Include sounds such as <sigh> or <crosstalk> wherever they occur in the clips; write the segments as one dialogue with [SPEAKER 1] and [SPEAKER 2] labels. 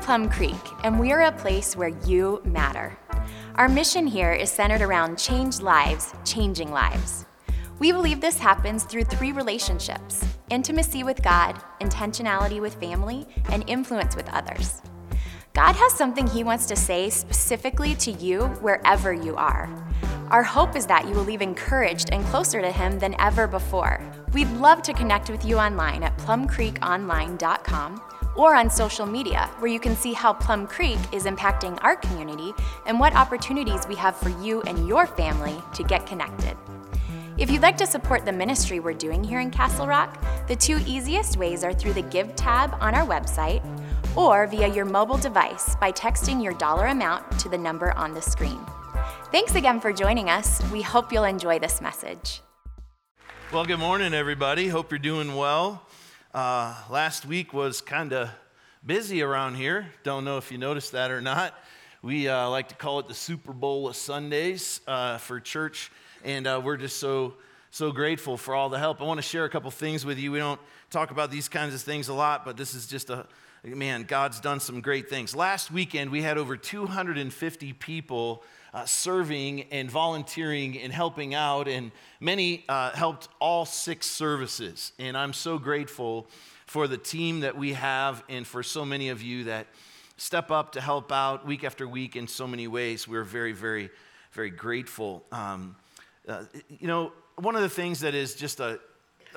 [SPEAKER 1] Plum Creek, and we are a place where you matter. Our mission here is centered around change lives, changing lives. We believe this happens through three relationships intimacy with God, intentionality with family, and influence with others. God has something He wants to say specifically to you wherever you are. Our hope is that you will leave encouraged and closer to Him than ever before. We'd love to connect with you online at plumcreekonline.com or on social media, where you can see how Plum Creek is impacting our community and what opportunities we have for you and your family to get connected. If you'd like to support the ministry we're doing here in Castle Rock, the two easiest ways are through the Give tab on our website or via your mobile device by texting your dollar amount to the number on the screen. Thanks again for joining us. We hope you'll enjoy this message.
[SPEAKER 2] Well, good morning, everybody. Hope you're doing well. Uh, last week was kind of busy around here. Don't know if you noticed that or not. We uh, like to call it the Super Bowl of Sundays uh, for church, and uh, we're just so so grateful for all the help. I want to share a couple things with you. We don't talk about these kinds of things a lot, but this is just a man. God's done some great things. Last weekend we had over 250 people uh, serving and volunteering and helping out, and many uh, helped all six services. And I'm so grateful for the team that we have and for so many of you that step up to help out week after week in so many ways. We're very, very, very grateful. Um, uh, you know, one of the things that is just a,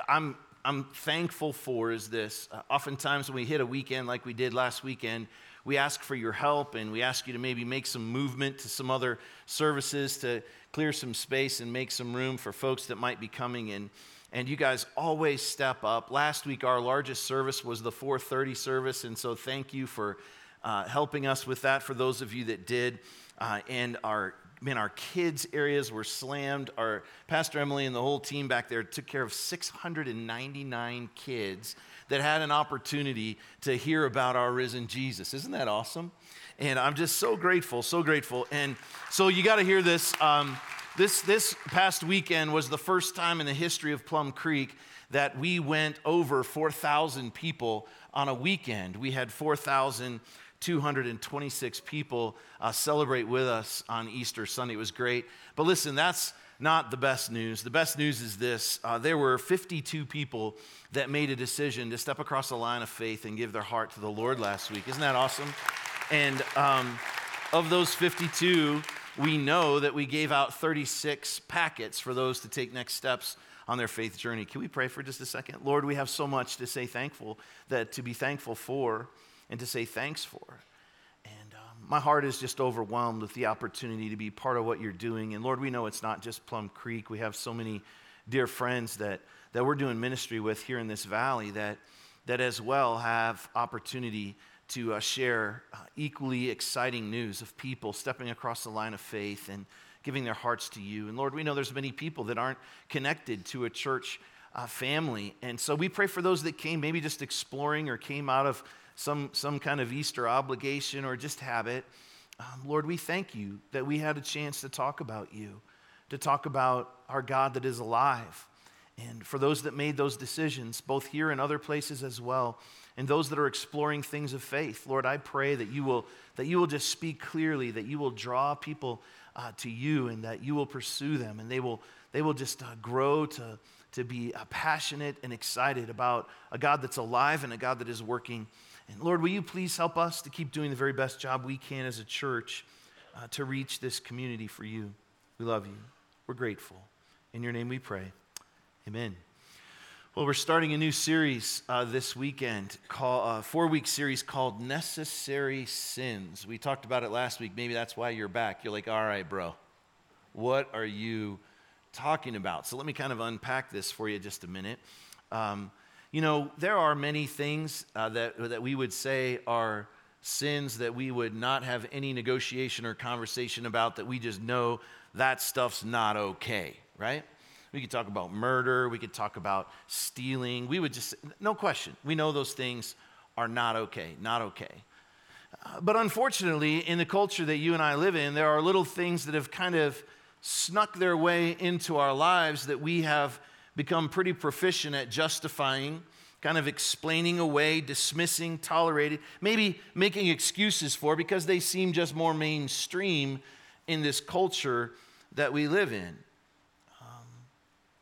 [SPEAKER 2] I'm, I'm thankful for is this. Uh, oftentimes, when we hit a weekend like we did last weekend, we ask for your help and we ask you to maybe make some movement to some other services to clear some space and make some room for folks that might be coming in. And you guys always step up. Last week our largest service was the 430 service and so thank you for uh, helping us with that for those of you that did. Uh, and our man our kids areas were slammed. Our pastor emily and the whole team back there took care of 699 kids that had an opportunity to hear about our risen Jesus. Isn't that awesome? And I'm just so grateful, so grateful. And so you got to hear this. Um, this. This past weekend was the first time in the history of Plum Creek that we went over 4,000 people on a weekend. We had 4,226 people uh, celebrate with us on Easter Sunday. It was great. But listen, that's not the best news. The best news is this uh, there were 52 people that made a decision to step across the line of faith and give their heart to the Lord last week. Isn't that awesome? And um, of those 52, we know that we gave out 36 packets for those to take next steps on their faith journey. Can we pray for just a second? Lord, we have so much to say thankful that to be thankful for and to say thanks for my heart is just overwhelmed with the opportunity to be part of what you're doing. And Lord, we know it's not just Plum Creek. We have so many dear friends that, that we're doing ministry with here in this valley that, that as well have opportunity to uh, share uh, equally exciting news of people stepping across the line of faith and giving their hearts to you. And Lord, we know there's many people that aren't connected to a church uh, family. And so we pray for those that came maybe just exploring or came out of some, some kind of Easter obligation or just habit. Um, Lord, we thank you that we had a chance to talk about you, to talk about our God that is alive. And for those that made those decisions, both here and other places as well, and those that are exploring things of faith, Lord, I pray that you will, that you will just speak clearly, that you will draw people uh, to you, and that you will pursue them, and they will, they will just uh, grow to, to be uh, passionate and excited about a God that's alive and a God that is working and Lord, will you please help us to keep doing the very best job we can as a church uh, to reach this community for you? We love you. We're grateful. In your name we pray. Amen. Well, we're starting a new series uh, this weekend, call, uh, four week series called Necessary Sins. We talked about it last week. Maybe that's why you're back. You're like, all right, bro, what are you talking about? So let me kind of unpack this for you just a minute. Um, you know, there are many things uh, that, that we would say are sins that we would not have any negotiation or conversation about that we just know that stuff's not okay, right? We could talk about murder, we could talk about stealing. We would just, no question, we know those things are not okay, not okay. Uh, but unfortunately, in the culture that you and I live in, there are little things that have kind of snuck their way into our lives that we have become pretty proficient at justifying kind of explaining away, dismissing, tolerating, maybe making excuses for because they seem just more mainstream in this culture that we live in. Um,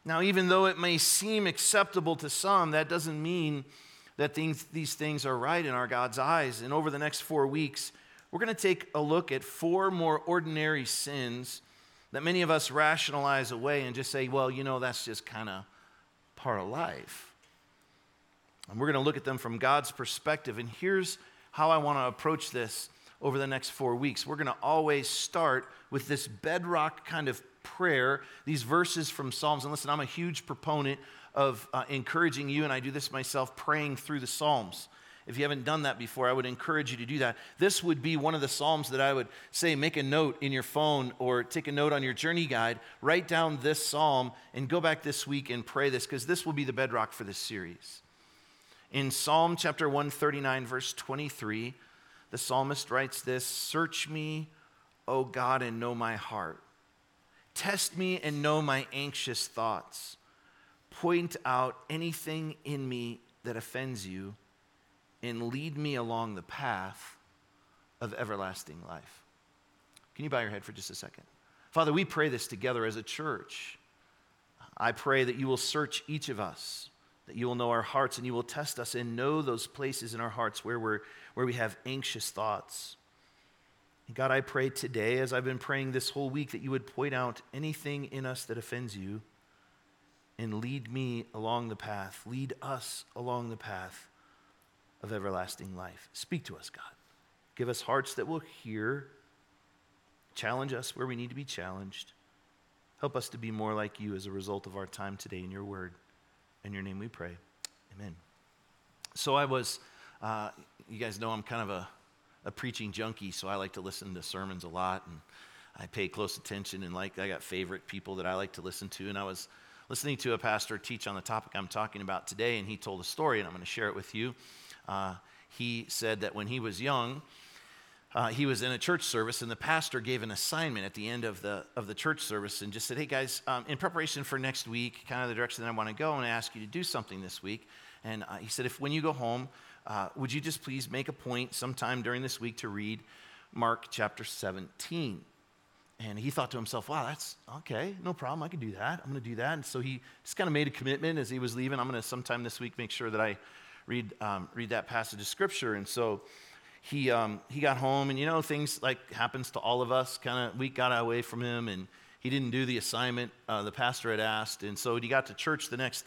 [SPEAKER 2] now, even though it may seem acceptable to some, that doesn't mean that things, these things are right in our God's eyes. And over the next four weeks, we're going to take a look at four more ordinary sins that many of us rationalize away and just say, well, you know, that's just kind of part of life. And we're going to look at them from God's perspective. And here's how I want to approach this over the next four weeks. We're going to always start with this bedrock kind of prayer, these verses from Psalms. And listen, I'm a huge proponent of uh, encouraging you, and I do this myself, praying through the Psalms. If you haven't done that before, I would encourage you to do that. This would be one of the Psalms that I would say make a note in your phone or take a note on your journey guide. Write down this Psalm and go back this week and pray this because this will be the bedrock for this series. In Psalm chapter 139, verse 23, the psalmist writes this Search me, O God, and know my heart. Test me and know my anxious thoughts. Point out anything in me that offends you, and lead me along the path of everlasting life. Can you bow your head for just a second? Father, we pray this together as a church. I pray that you will search each of us that you will know our hearts and you will test us and know those places in our hearts where, we're, where we have anxious thoughts. And God, I pray today, as I've been praying this whole week, that you would point out anything in us that offends you and lead me along the path, lead us along the path of everlasting life. Speak to us, God. Give us hearts that will hear, challenge us where we need to be challenged. Help us to be more like you as a result of our time today in your word. In your name we pray. Amen. So I was, uh, you guys know I'm kind of a, a preaching junkie, so I like to listen to sermons a lot and I pay close attention and like I got favorite people that I like to listen to. And I was listening to a pastor teach on the topic I'm talking about today, and he told a story, and I'm going to share it with you. Uh, he said that when he was young, uh, he was in a church service, and the pastor gave an assignment at the end of the, of the church service and just said, Hey guys, um, in preparation for next week, kind of the direction that I want to go, and ask you to do something this week. And uh, he said, If when you go home, uh, would you just please make a point sometime during this week to read Mark chapter 17? And he thought to himself, wow, that's okay, no problem. I can do that. I'm going to do that. And so he just kind of made a commitment as he was leaving. I'm going to sometime this week make sure that I read, um, read that passage of scripture. And so he, um, he got home, and you know, things like happens to all of us. Kind of, we got away from him, and he didn't do the assignment uh, the pastor had asked. And so he got to church the next,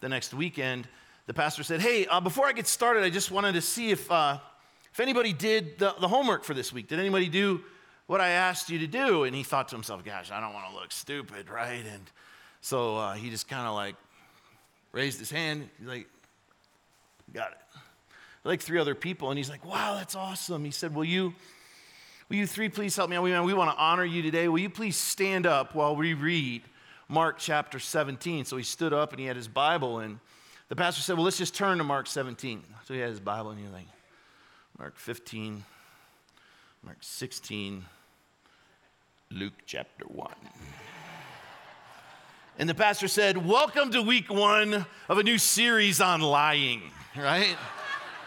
[SPEAKER 2] the next weekend. The pastor said, Hey, uh, before I get started, I just wanted to see if, uh, if anybody did the, the homework for this week. Did anybody do what I asked you to do? And he thought to himself, Gosh, I don't want to look stupid, right? And so uh, he just kind of like raised his hand. He's like, Got it like three other people. And he's like, wow, that's awesome. He said, will you, will you three please help me out? We, we want to honor you today. Will you please stand up while we read Mark chapter 17? So he stood up and he had his Bible. And the pastor said, well, let's just turn to Mark 17. So he had his Bible and he's like, Mark 15, Mark 16, Luke chapter 1. And the pastor said, Welcome to week one of a new series on lying, right?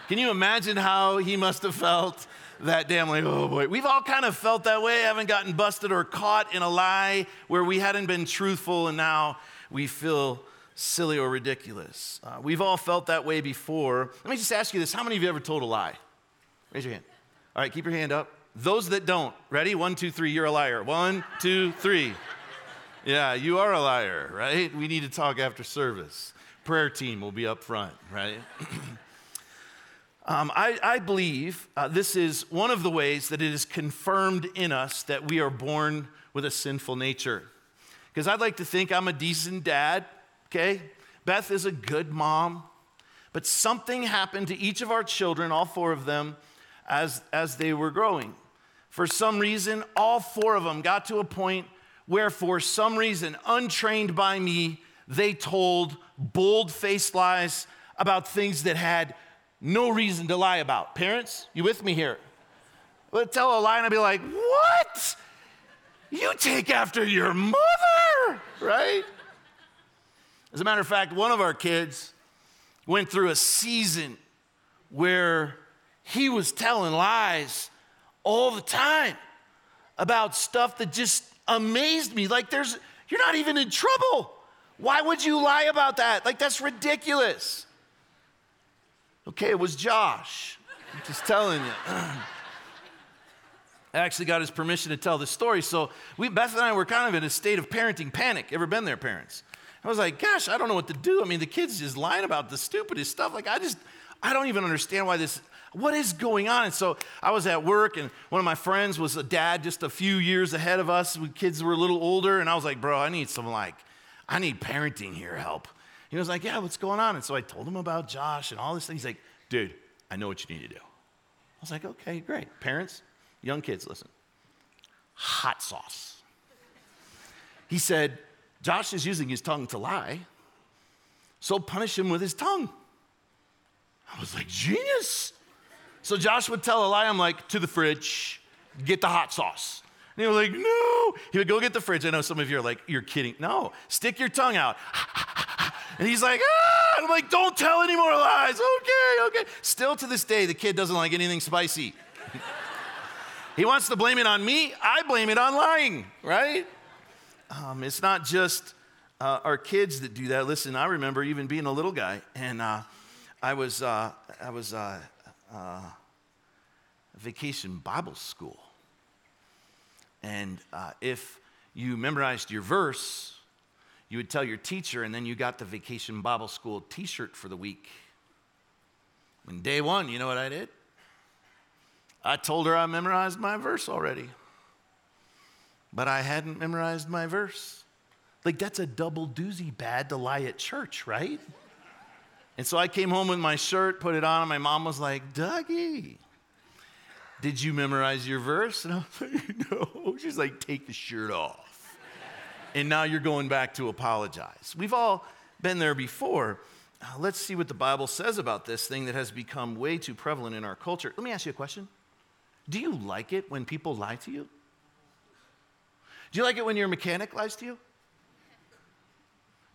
[SPEAKER 2] Can you imagine how he must have felt that damn like, oh boy. We've all kind of felt that way, haven't gotten busted or caught in a lie where we hadn't been truthful and now we feel silly or ridiculous. Uh, we've all felt that way before. Let me just ask you this how many of you ever told a lie? Raise your hand. All right, keep your hand up. Those that don't, ready? One, two, three, you're a liar. One, two, three. Yeah, you are a liar, right? We need to talk after service. Prayer team will be up front, right? <clears throat> Um, I, I, believe uh, this is one of the ways that it is confirmed in us that we are born with a sinful nature. Because I'd like to think I'm a decent dad, okay? Beth is a good mom. But something happened to each of our children, all four of them, as, as they were growing. For some reason, all four of them got to a point where, for some reason, untrained by me, they told bold faced lies about things that had no reason to lie about. Parents, you with me here? Would tell a lie and I'd be like, what? You take after your mother, right? As a matter of fact, one of our kids went through a season where he was telling lies all the time about stuff that just amazed me. Like, there's, you're not even in trouble. Why would you lie about that? Like, that's ridiculous. Okay, it was Josh. I'm just telling you. <clears throat> I actually got his permission to tell this story. So we, Beth and I were kind of in a state of parenting panic. Ever been there, parents? I was like, gosh, I don't know what to do. I mean, the kid's just lying about the stupidest stuff. Like, I just, I don't even understand why this, what is going on? And so I was at work, and one of my friends was a dad just a few years ahead of us. When kids were a little older, and I was like, bro, I need some like, I need parenting here help. He was like, yeah, what's going on? And so I told him about Josh and all this thing. He's like, dude, I know what you need to do. I was like, okay, great. Parents, young kids, listen. Hot sauce. He said, Josh is using his tongue to lie, so punish him with his tongue. I was like, genius. So Josh would tell a lie. I'm like, to the fridge, get the hot sauce. And he was like, no. He would go get the fridge. I know some of you are like, you're kidding. No, stick your tongue out. <laughs> and he's like, ah. And I'm like, don't tell any more lies. Okay, okay. Still to this day, the kid doesn't like anything spicy. he wants to blame it on me. I blame it on lying, right? Um, it's not just uh, our kids that do that. Listen, I remember even being a little guy, and uh, I was, uh, I was uh, uh, vacation Bible school. And uh, if you memorized your verse, you would tell your teacher, and then you got the vacation Bible school t shirt for the week. When day one, you know what I did? I told her I memorized my verse already, but I hadn't memorized my verse. Like, that's a double doozy bad to lie at church, right? And so I came home with my shirt, put it on, and my mom was like, Dougie, did you memorize your verse? And I was like, <laughs> no. She's like, take the shirt off. and now you're going back to apologize. We've all been there before. Uh, let's see what the Bible says about this thing that has become way too prevalent in our culture. Let me ask you a question. Do you like it when people lie to you? Do you like it when your mechanic lies to you?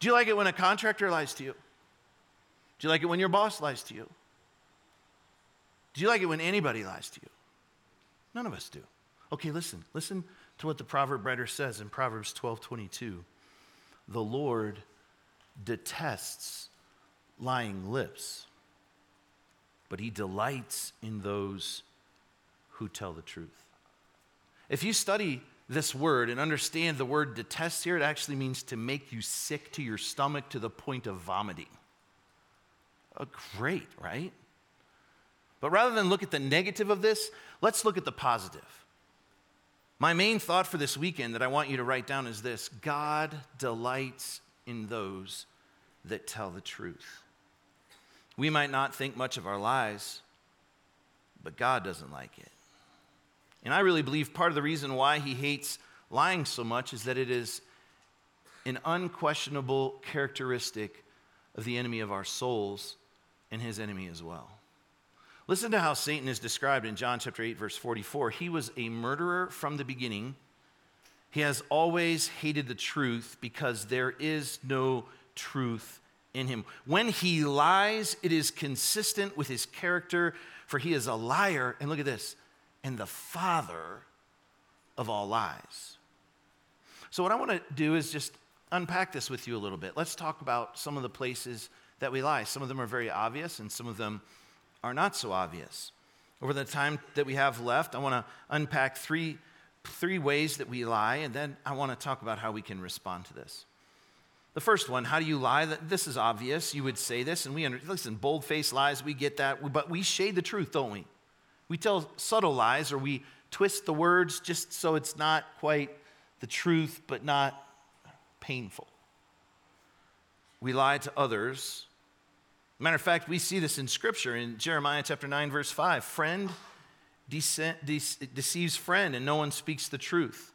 [SPEAKER 2] Do you like it when a contractor lies to you? Do you like it when your boss lies to you? Do you like it when anybody lies to you? None of us do. Okay, listen. Listen to what the proverb writer says in Proverbs 12 22. The Lord detests lying lips, but he delights in those who tell the truth. If you study this word and understand the word detest here, it actually means to make you sick to your stomach to the point of vomiting. Oh, great, right? But rather than look at the negative of this, let's look at the positive. My main thought for this weekend that I want you to write down is this God delights in those that tell the truth. We might not think much of our lies, but God doesn't like it. And I really believe part of the reason why He hates lying so much is that it is an unquestionable characteristic of the enemy of our souls and his enemy as well. Listen to how Satan is described in John chapter 8 verse 44. He was a murderer from the beginning. He has always hated the truth because there is no truth in him. When he lies, it is consistent with his character, for he is a liar. And look at this, and the father of all lies. So, what I want to do is just unpack this with you a little bit. Let's talk about some of the places that we lie. Some of them are very obvious, and some of them are not so obvious. Over the time that we have left, I want to unpack three, three ways that we lie, and then I want to talk about how we can respond to this. The first one, how do you lie? This is obvious. You would say this, and we under, listen. Bold faced lies, we get that, but we shade the truth, don't we? We tell subtle lies, or we twist the words just so it's not quite the truth, but not painful. We lie to others Matter of fact, we see this in Scripture in Jeremiah chapter 9, verse 5. Friend deceives friend, and no one speaks the truth.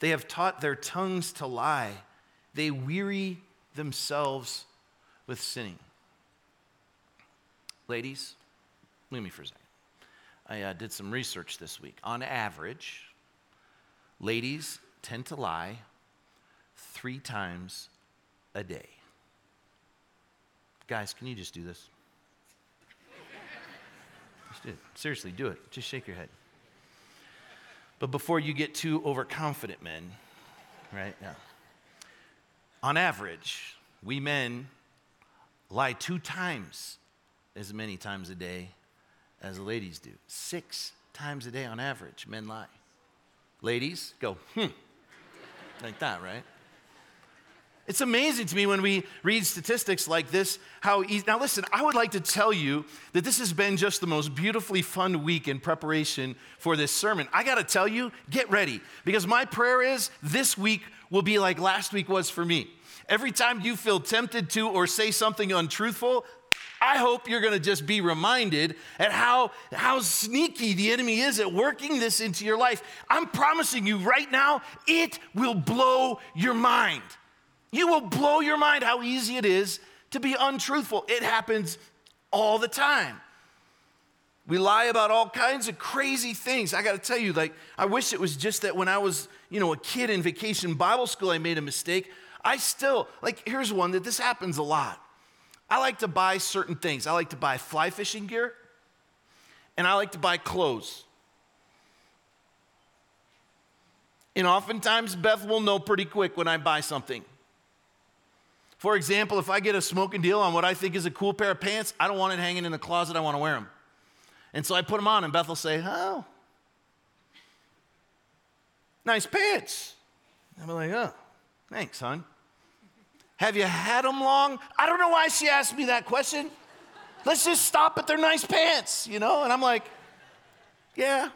[SPEAKER 2] They have taught their tongues to lie, they weary themselves with sinning. Ladies, leave me for a second. I uh, did some research this week. On average, ladies tend to lie three times a day. Guys, can you just do this? Just do it. Seriously, do it. Just shake your head. But before you get too overconfident, men, right? Yeah. On average, we men lie two times as many times a day as the ladies do. Six times a day on average, men lie. Ladies go, hmm, like that, right? It's amazing to me when we read statistics like this how easy. Now, listen, I would like to tell you that this has been just the most beautifully fun week in preparation for this sermon. I got to tell you, get ready because my prayer is this week will be like last week was for me. Every time you feel tempted to or say something untruthful, I hope you're going to just be reminded at how, how sneaky the enemy is at working this into your life. I'm promising you right now, it will blow your mind. You will blow your mind how easy it is to be untruthful. It happens all the time. We lie about all kinds of crazy things. I got to tell you, like, I wish it was just that when I was, you know, a kid in vacation Bible school, I made a mistake. I still, like, here's one that this happens a lot. I like to buy certain things. I like to buy fly fishing gear, and I like to buy clothes. And oftentimes, Beth will know pretty quick when I buy something. For example, if I get a smoking deal on what I think is a cool pair of pants, I don't want it hanging in the closet, I want to wear them. And so I put them on, and Beth will say, Oh, nice pants. I'm like, Oh, thanks, hon. Have you had them long? I don't know why she asked me that question. Let's just stop at their nice pants, you know? And I'm like, Yeah,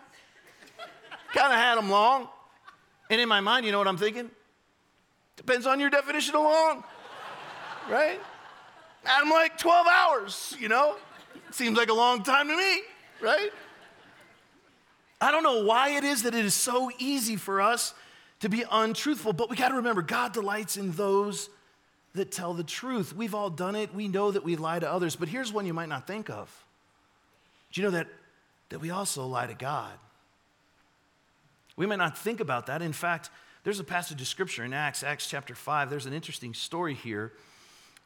[SPEAKER 2] kind of had them long. And in my mind, you know what I'm thinking? Depends on your definition of long right? I'm like 12 hours, you know? Seems like a long time to me, right? I don't know why it is that it is so easy for us to be untruthful, but we got to remember God delights in those that tell the truth. We've all done it. We know that we lie to others, but here's one you might not think of. Do you know that, that we also lie to God? We might not think about that. In fact, there's a passage of scripture in Acts, Acts chapter 5. There's an interesting story here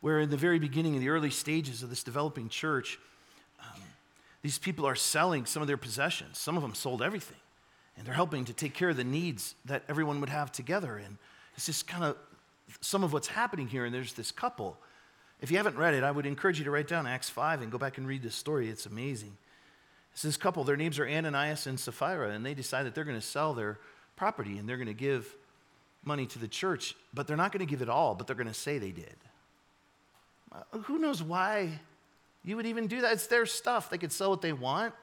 [SPEAKER 2] where in the very beginning, in the early stages of this developing church, um, these people are selling some of their possessions. Some of them sold everything. And they're helping to take care of the needs that everyone would have together. And it's just kind of some of what's happening here. And there's this couple. If you haven't read it, I would encourage you to write down Acts 5 and go back and read this story. It's amazing. It's this couple, their names are Ananias and Sapphira, and they decide that they're going to sell their property and they're going to give money to the church, but they're not going to give it all, but they're going to say they did. Uh, who knows why you would even do that? It's their stuff. They could sell what they want,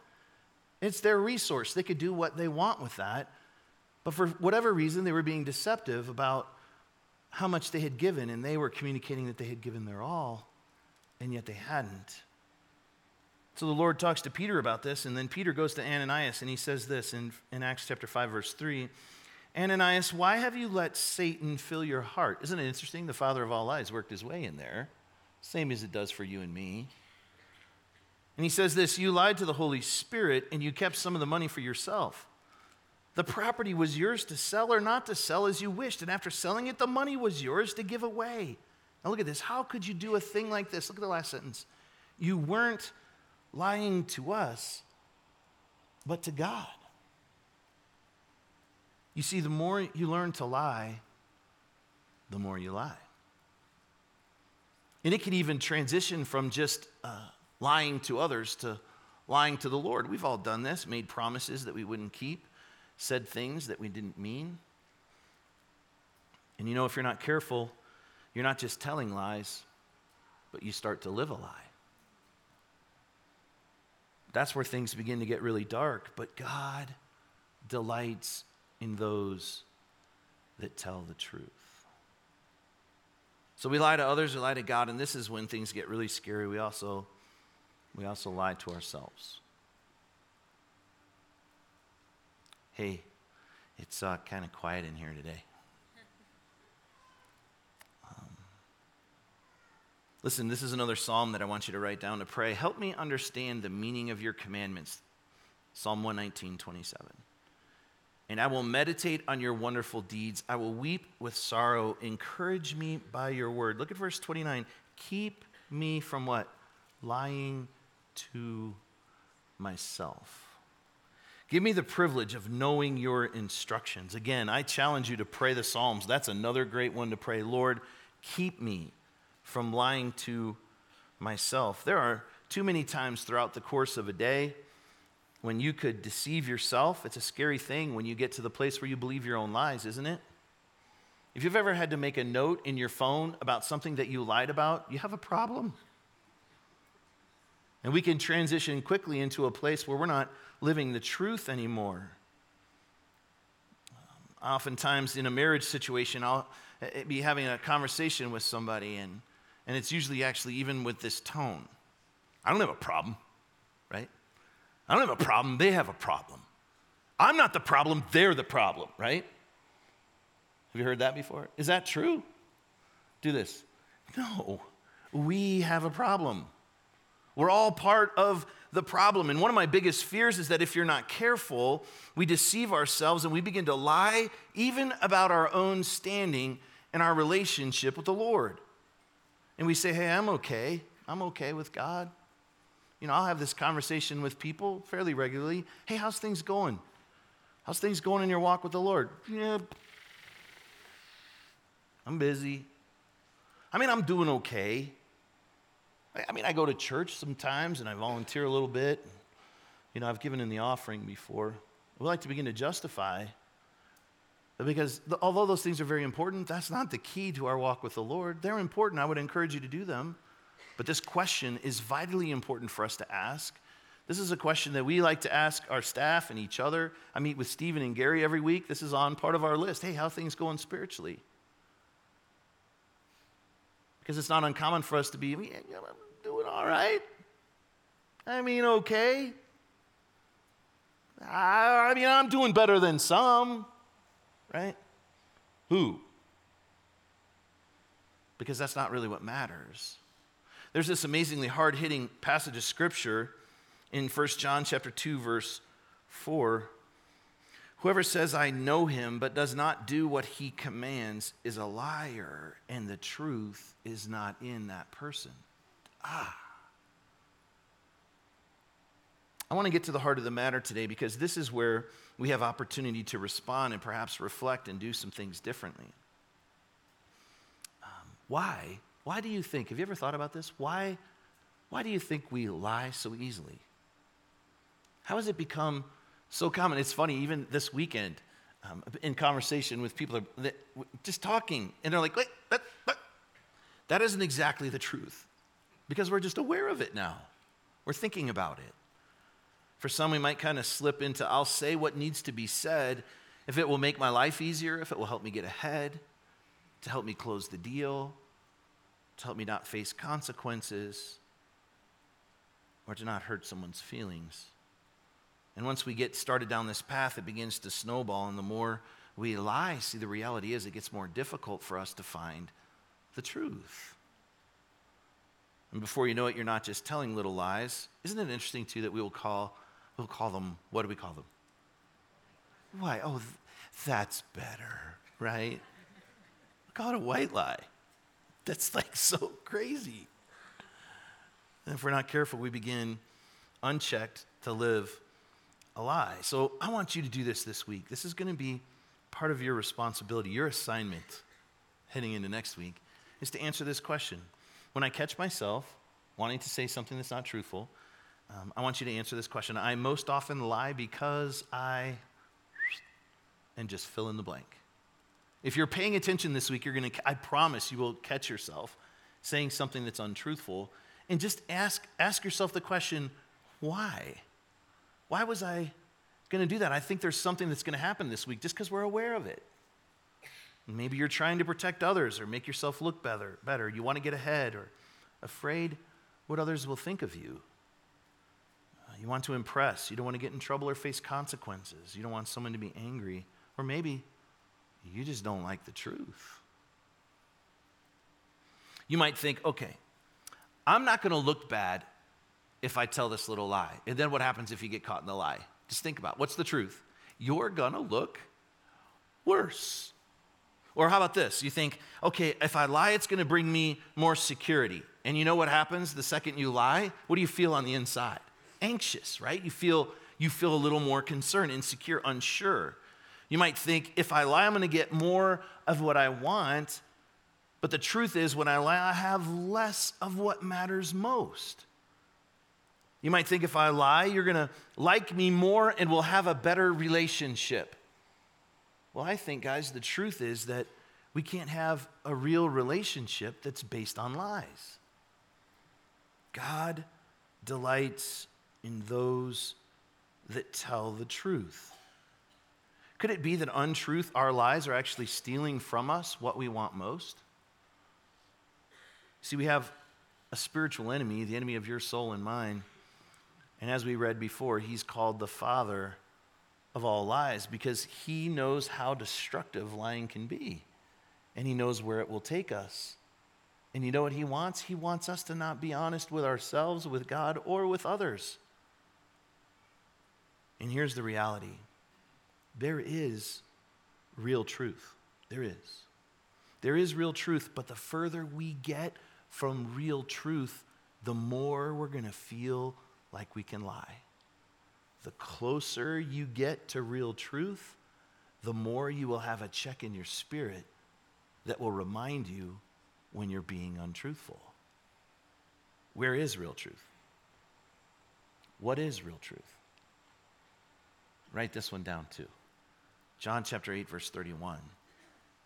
[SPEAKER 2] it's their resource. They could do what they want with that. But for whatever reason, they were being deceptive about how much they had given, and they were communicating that they had given their all, and yet they hadn't. So the Lord talks to Peter about this, and then Peter goes to Ananias and he says this in, in Acts chapter 5, verse 3 Ananias, why have you let Satan fill your heart? Isn't it interesting? The father of all lies worked his way in there same as it does for you and me. And he says this You lied to the Holy Spirit and you kept some of the money for yourself. The property was yours to sell or not to sell as you wished. And after selling it, the money was yours to give away. Now look at this. How could you do a thing like this? Look at the last sentence. You weren't lying to us, but to God. You see, the more you learn to lie, the more you lie. And it can even transition from just uh, lying to others to lying to the Lord. We've all done this, made promises that we wouldn't keep, said things that we didn't mean. And you know, if you're not careful, you're not just telling lies, but you start to live a lie. That's where things begin to get really dark. But God delights in those that tell the truth. So we lie to others, we lie to God, and this is when things get really scary. We also, we also lie to ourselves. Hey, it's uh, kind of quiet in here today. Um, listen, this is another psalm that I want you to write down to pray. Help me understand the meaning of your commandments. Psalm 119, 27 and I will meditate on your wonderful deeds. I will weep with sorrow. Encourage me by your word. Look at verse 29. Keep me from what? Lying to myself. Give me the privilege of knowing your instructions. Again, I challenge you to pray the Psalms. That's another great one to pray. Lord, keep me from lying to myself. There are too many times throughout the course of a day when you could deceive yourself. It's a scary thing when you get to the place where you believe your own lies, isn't it? If you've ever had to make a note in your phone about something that you lied about, you have a problem. And we can transition quickly into a place where we're not living the truth anymore. Um, oftentimes, in a marriage situation, I'll eh, be having a conversation with somebody, and, and it's usually actually even with this tone I don't have a problem? I don't have a problem, they have a problem. I'm not the problem, they're the problem, right? Have you heard that before? Is that true? Do this. No, we have a problem. We're all part of the problem. And one of my biggest fears is that if you're not careful, we deceive ourselves and we begin to lie even about our own standing and our relationship with the Lord. And we say, hey, I'm okay. I'm okay with God. You know, I'll have this conversation with people fairly regularly. Hey, how's things going? How's things going in your walk with the Lord? Yeah, I'm busy. I mean, I'm doing okay. I mean, I go to church sometimes and I volunteer a little bit. You know, I've given in the offering before. We like to begin to justify because although those things are very important, that's not the key to our walk with the Lord. They're important. I would encourage you to do them. But this question is vitally important for us to ask. This is a question that we like to ask our staff and each other. I meet with Stephen and Gary every week. This is on part of our list. Hey, how things going spiritually? Because it's not uncommon for us to be, I'm doing all right. I mean, okay. I, I mean, I'm doing better than some, right? Who? Because that's not really what matters. There's this amazingly hard-hitting passage of scripture in 1 John chapter 2 verse 4. Whoever says I know him but does not do what he commands is a liar and the truth is not in that person. Ah. I want to get to the heart of the matter today because this is where we have opportunity to respond and perhaps reflect and do some things differently. Um, why? Why do you think? Have you ever thought about this? Why, why do you think we lie so easily? How has it become so common? It's funny, even this weekend, um, in conversation with people, that, just talking, and they're like, wait, that, that, that isn't exactly the truth because we're just aware of it now. We're thinking about it. For some, we might kind of slip into I'll say what needs to be said if it will make my life easier, if it will help me get ahead, to help me close the deal, to help me not face consequences, or to not hurt someone's feelings. And once we get started down this path, it begins to snowball, and the more we lie, see, the reality is it gets more difficult for us to find the truth. And before you know it, you're not just telling little lies. Isn't it interesting, too, that we will call, we'll call them, what do we call them? Why? Oh, th- that's better, right? Call it a white lie. That's like so crazy. And if we're not careful, we begin unchecked to live a lie. So I want you to do this this week. This is going to be part of your responsibility, your assignment heading into next week, is to answer this question when I catch myself wanting to say something that's not truthful, um, I want you to answer this question. I most often lie because I, and just fill in the blank. If you're paying attention this week, you're going to, I promise you will catch yourself saying something that's untruthful. And just ask, ask yourself the question, why? Why was I going to do that? I think there's something that's going to happen this week just because we're aware of it. Maybe you're trying to protect others or make yourself look better, better. You want to get ahead or afraid what others will think of you. You want to impress. You don't want to get in trouble or face consequences. You don't want someone to be angry. Or maybe you just don't like the truth. You might think, okay, I'm not going to look bad if I tell this little lie. And then what happens if you get caught in the lie? Just think about it. what's the truth? You're going to look worse. Or how about this? You think, okay, if I lie, it's going to bring me more security. And you know what happens the second you lie? What do you feel on the inside? Anxious, right? You feel, you feel a little more concerned, insecure, unsure. You might think, if I lie, I'm going to get more of what I want. But the truth is, when I lie, I have less of what matters most. You might think if I lie, you're going to like me more and we'll have a better relationship. Well, I think, guys, the truth is that we can't have a real relationship that's based on lies. God delights in those that tell the truth. Could it be that untruth, our lies, are actually stealing from us what we want most? See, we have a spiritual enemy, the enemy of your soul and mine. And as we read before, he's called the father of all lies because he knows how destructive lying can be. And he knows where it will take us. And you know what he wants? He wants us to not be honest with ourselves, with God, or with others. And here's the reality there is real truth. There is. There is real truth, but the further we get from real truth, the more we're going to feel like we can lie. The closer you get to real truth, the more you will have a check in your spirit that will remind you when you're being untruthful. Where is real truth? What is real truth? Write this one down too. John chapter 8, verse 31.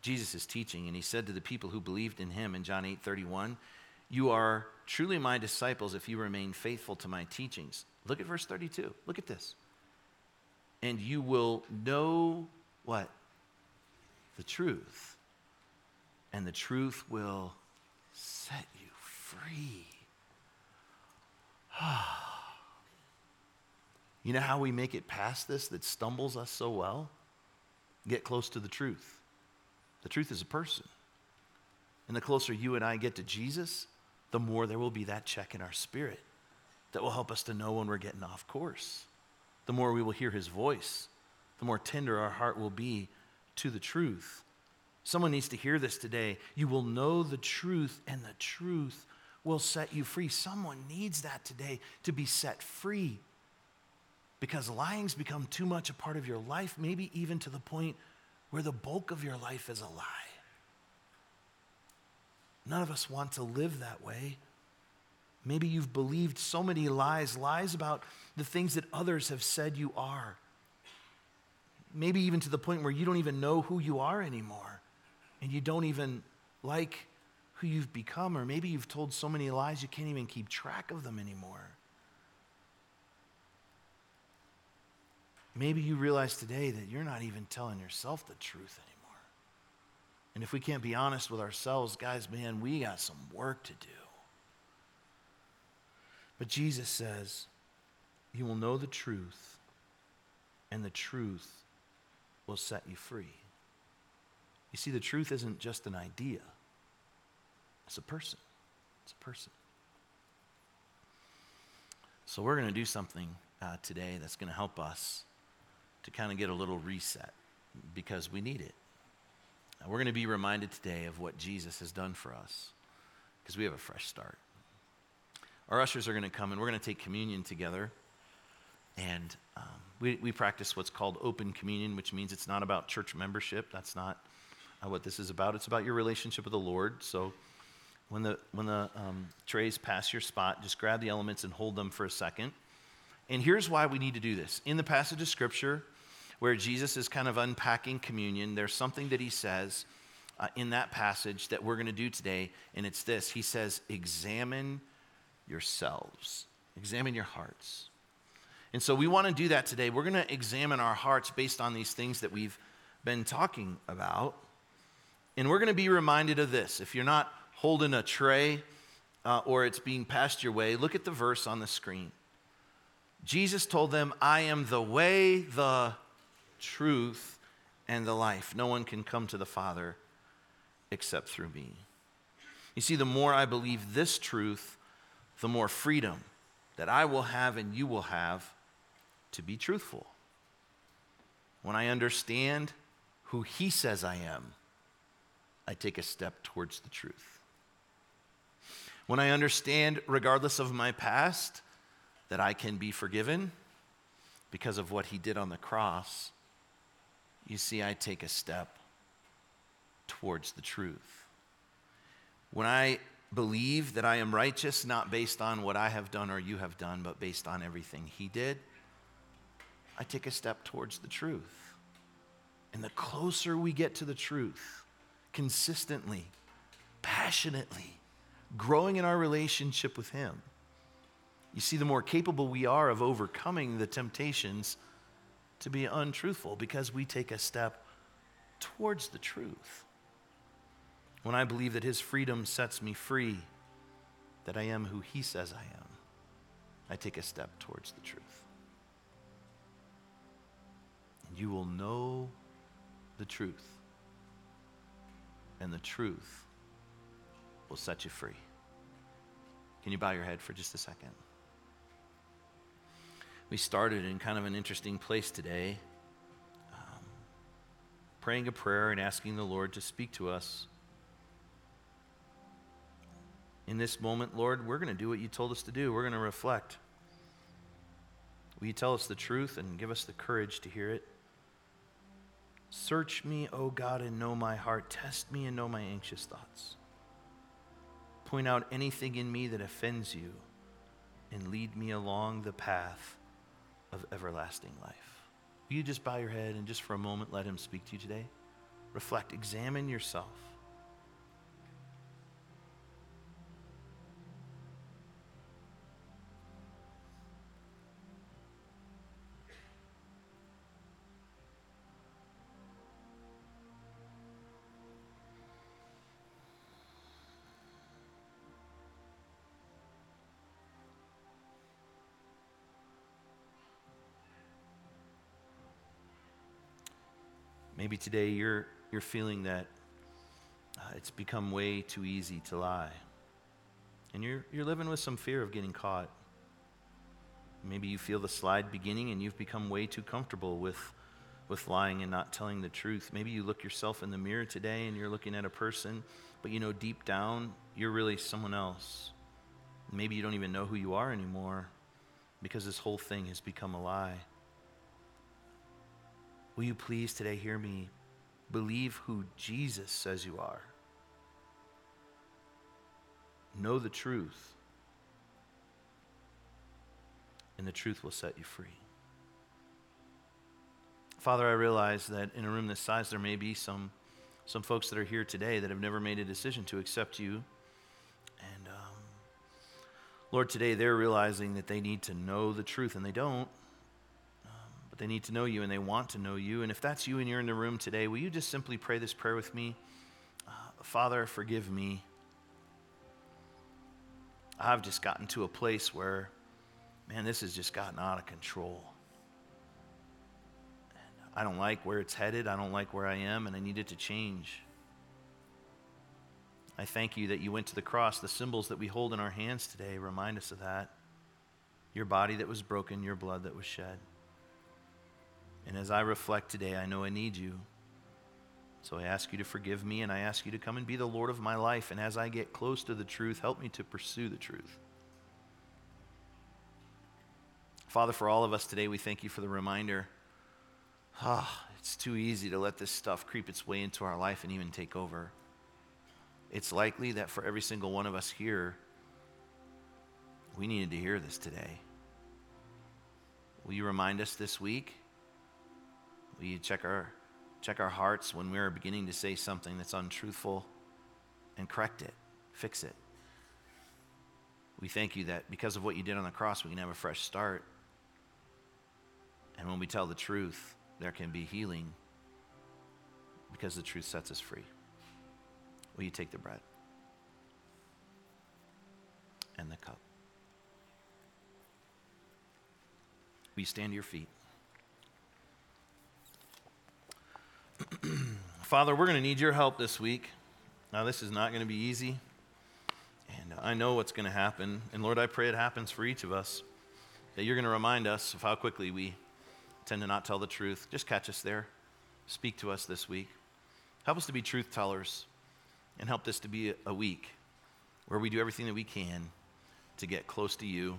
[SPEAKER 2] Jesus is teaching, and he said to the people who believed in him in John 8 31, You are truly my disciples if you remain faithful to my teachings. Look at verse 32. Look at this. And you will know what? The truth. And the truth will set you free. <sighs> you know how we make it past this that stumbles us so well? Get close to the truth. The truth is a person. And the closer you and I get to Jesus, the more there will be that check in our spirit that will help us to know when we're getting off course. The more we will hear his voice, the more tender our heart will be to the truth. Someone needs to hear this today. You will know the truth, and the truth will set you free. Someone needs that today to be set free because lying's become too much a part of your life, maybe even to the point where the bulk of your life is a lie. None of us want to live that way. Maybe you've believed so many lies, lies about the things that others have said you are. Maybe even to the point where you don't even know who you are anymore and you don't even like who you've become, or maybe you've told so many lies you can't even keep track of them anymore. Maybe you realize today that you're not even telling yourself the truth anymore. And if we can't be honest with ourselves, guys, man, we got some work to do. But Jesus says, You will know the truth, and the truth will set you free. You see, the truth isn't just an idea, it's a person. It's a person. So, we're going to do something uh, today that's going to help us to kind of get a little reset because we need it. We're going to be reminded today of what Jesus has done for us because we have a fresh start. Our ushers are going to come and we're going to take communion together. And um, we, we practice what's called open communion, which means it's not about church membership. That's not uh, what this is about. It's about your relationship with the Lord. So when the, when the um, trays pass your spot, just grab the elements and hold them for a second. And here's why we need to do this. In the passage of Scripture, where Jesus is kind of unpacking communion, there's something that he says uh, in that passage that we're going to do today, and it's this He says, Examine yourselves, examine your hearts. And so we want to do that today. We're going to examine our hearts based on these things that we've been talking about. And we're going to be reminded of this. If you're not holding a tray uh, or it's being passed your way, look at the verse on the screen. Jesus told them, I am the way, the truth, and the life. No one can come to the Father except through me. You see, the more I believe this truth, the more freedom that I will have and you will have to be truthful. When I understand who He says I am, I take a step towards the truth. When I understand, regardless of my past, that I can be forgiven because of what he did on the cross, you see, I take a step towards the truth. When I believe that I am righteous, not based on what I have done or you have done, but based on everything he did, I take a step towards the truth. And the closer we get to the truth, consistently, passionately, growing in our relationship with him, you see, the more capable we are of overcoming the temptations to be untruthful because we take a step towards the truth. When I believe that his freedom sets me free, that I am who he says I am, I take a step towards the truth. And you will know the truth, and the truth will set you free. Can you bow your head for just a second? We started in kind of an interesting place today, um, praying a prayer and asking the Lord to speak to us. In this moment, Lord, we're going to do what you told us to do. We're going to reflect. Will you tell us the truth and give us the courage to hear it? Search me, O God, and know my heart. Test me and know my anxious thoughts. Point out anything in me that offends you and lead me along the path of everlasting life. Will you just bow your head and just for a moment let him speak to you today? Reflect, examine yourself. Maybe today you're, you're feeling that uh, it's become way too easy to lie. And you're, you're living with some fear of getting caught. Maybe you feel the slide beginning and you've become way too comfortable with, with lying and not telling the truth. Maybe you look yourself in the mirror today and you're looking at a person, but you know deep down you're really someone else. Maybe you don't even know who you are anymore because this whole thing has become a lie. Will you please today hear me? Believe who Jesus says you are. Know the truth, and the truth will set you free. Father, I realize that in a room this size, there may be some, some folks that are here today that have never made a decision to accept you. And um, Lord, today they're realizing that they need to know the truth, and they don't they need to know you and they want to know you. And if that's you and you're in the room today, will you just simply pray this prayer with me? Uh, Father, forgive me. I've just gotten to a place where, man, this has just gotten out of control. I don't like where it's headed. I don't like where I am, and I need it to change. I thank you that you went to the cross. The symbols that we hold in our hands today remind us of that. Your body that was broken, your blood that was shed. And as I reflect today, I know I need you. So I ask you to forgive me and I ask you to come and be the Lord of my life. And as I get close to the truth, help me to pursue the truth. Father, for all of us today, we thank you for the reminder. Ah, it's too easy to let this stuff creep its way into our life and even take over. It's likely that for every single one of us here, we needed to hear this today. Will you remind us this week? Will you check our, check our hearts when we're beginning to say something that's untruthful and correct it, fix it? We thank you that because of what you did on the cross, we can have a fresh start. And when we tell the truth, there can be healing because the truth sets us free. Will you take the bread and the cup? You stand to your feet? <clears throat> Father, we're going to need your help this week. Now, this is not going to be easy, and I know what's going to happen. And Lord, I pray it happens for each of us, that you're going to remind us of how quickly we tend to not tell the truth. Just catch us there. Speak to us this week. Help us to be truth tellers, and help this to be a week where we do everything that we can to get close to you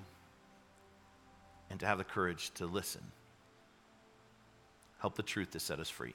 [SPEAKER 2] and to have the courage to listen. Help the truth to set us free.